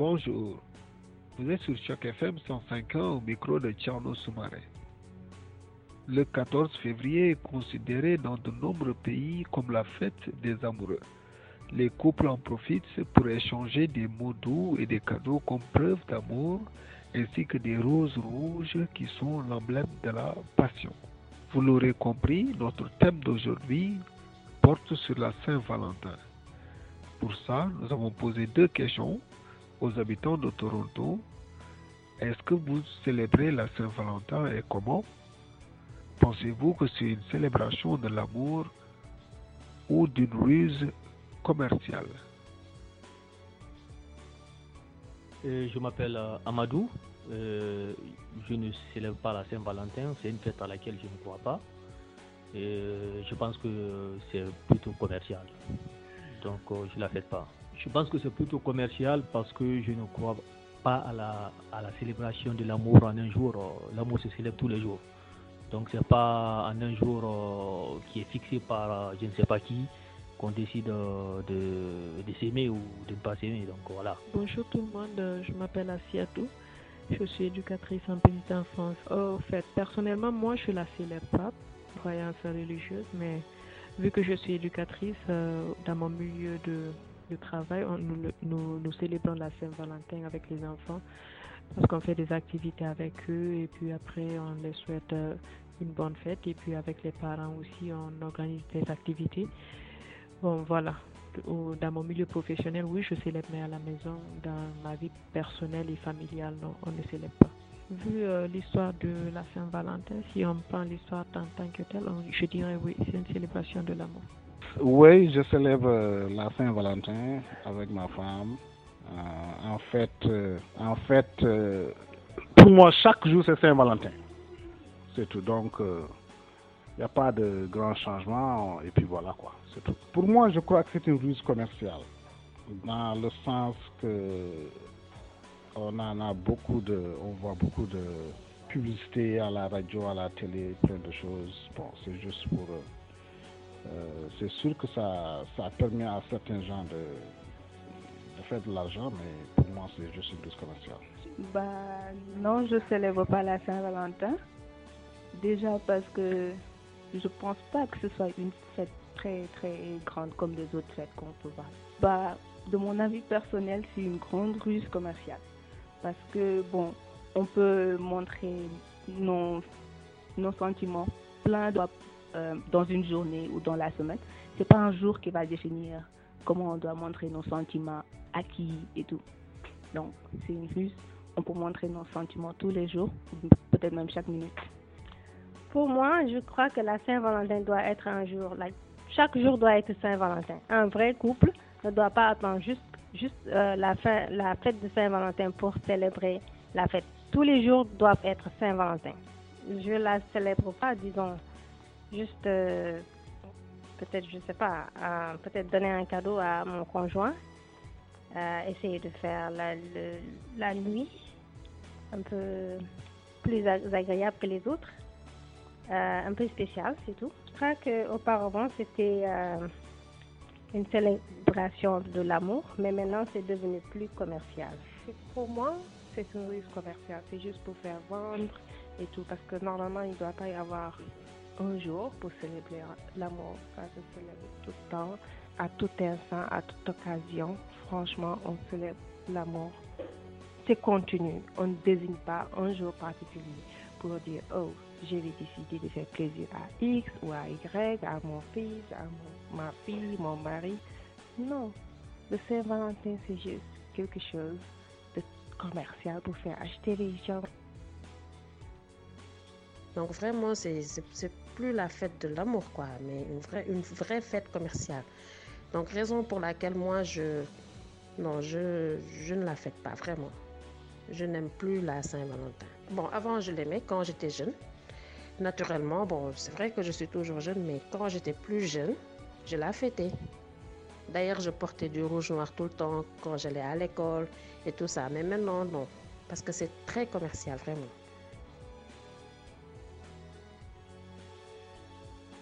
Bonjour. Vous êtes sur Choc FM 105 ans au micro de Tcherno Soumaré. Le 14 février est considéré dans de nombreux pays comme la fête des amoureux. Les couples en profitent pour échanger des mots doux et des cadeaux comme preuve d'amour, ainsi que des roses rouges qui sont l'emblème de la passion. Vous l'aurez compris, notre thème d'aujourd'hui porte sur la Saint-Valentin. Pour ça, nous avons posé deux questions aux habitants de Toronto. Est-ce que vous célébrez la Saint-Valentin et comment? Pensez-vous que c'est une célébration de l'amour ou d'une ruse commerciale? Euh, je m'appelle euh, Amadou. Euh, je ne célèbre pas la Saint-Valentin. C'est une fête à laquelle je ne crois pas. Je pense que c'est plutôt commercial. Donc je ne la fête pas. Je pense que c'est plutôt commercial parce que je ne crois pas à la, à la célébration de l'amour en un jour. Euh, L'amour se célèbre tous les jours. Donc c'est pas en un jour euh, qui est fixé par euh, je ne sais pas qui qu'on décide euh, de, de s'aimer ou de ne pas s'aimer. Donc voilà. Bonjour tout le monde, je m'appelle Asiatou. Je suis éducatrice en petite enfance. Au fait, personnellement, moi, je la célèbre pas, croyance religieuse, mais vu que je suis éducatrice dans mon milieu de, de travail, on- nous, nous, célébrons la Saint-Valentin avec les enfants parce qu'on fait des activités avec eux et puis après, on les souhaite euh, une bonne fête et puis avec les parents aussi, on organise des activités. Bon, voilà. Dans mon milieu professionnel, oui, je célèbre, mais à la maison, dans ma vie personnelle et familiale, non, on ne célèbre pas. Vu euh, l'histoire de la Saint-Valentin, si on prend l'histoire en tant que telle, je dirais oui, c'est une célébration de l'amour. Oui, je célèbre euh, la Saint-Valentin avec ma femme. Euh, en fait, euh, en fait pour moi, chaque jour, c'est Saint-Valentin. C'est tout. Donc, il n'y a pas de grand changement. Et puis voilà, quoi. C'est tout. Pour moi, je crois que c'est une ruse commerciale. Dans le sens que on en a beaucoup de, on voit beaucoup de publicité à la radio, à la télé, plein de choses. Bon, c'est juste pour c'est sûr que ça, ça permet à certains gens de, de faire de l'argent, mais pour moi, c'est juste une ruse commerciale. Bah non, je célèbre pas la Saint-Valentin. Déjà parce que je pense pas que ce soit une fête très très grande comme les autres fêtes qu'on peut voir. Bah de mon avis personnel, c'est une grande ruse commerciale. Parce que bon, on peut montrer nos, nos sentiments plein de euh, dans une journée ou dans la semaine. C'est pas un jour qui va définir comment on doit montrer nos sentiments à qui et tout. Donc c'est une ruse on peut montrer nos sentiments tous les jours, peut-être même chaque minute. Pour moi, je crois que la Saint-Valentin doit être un jour. chaque jour doit être Saint-Valentin. Un vrai couple ne doit pas attendre juste, juste euh, la, fin, la fête de Saint-Valentin pour célébrer la fête. Tous les jours doivent être Saint-Valentin. Je la célèbre pas, disons, juste euh, peut-être, je sais pas, peut-être donner un cadeau à mon conjoint, euh, essayer de faire la, la nuit un peu plus ag- agréable que les autres euh, un peu spécial, c'est tout. Je crois qu'auparavant, c'était une célébration de l'amour, mais maintenant, c'est devenu plus commercial. Pour moi, c'est une ruse commerciale. C'est juste pour faire vendre et tout. Parce que normalement, il ne doit pas y avoir un jour pour célébrer l'amour. Ça se célèbre tout le temps, à tout instant, à toute occasion. Franchement, on célèbre l'amour. C'est continu. On ne désigne pas un jour particulier pour dire, oh, je vais décider de faire plaisir à X ou à Y, à mon fils, à ma fille, mon mari. Non, le Saint-Valentin, c'est juste quelque chose de commercial pour faire acheter les gens. Donc vraiment, c'est plus la fête de l'amour, quoi, mais une vraie, une vraie fête commerciale. Donc raison pour laquelle moi, je, non, je, je ne la fête pas vraiment. Je n'aime plus la Saint-Valentin. Bon, avant, je l'aimais quand j'étais jeune. Naturellement, bon, c'est vrai que je suis toujours jeune, mais quand j'étais plus jeune, je la fêtais. D'ailleurs, je portais du rouge noir tout le temps quand j'allais à l'école et tout ça. Mais maintenant, non, parce que c'est très commercial, vraiment.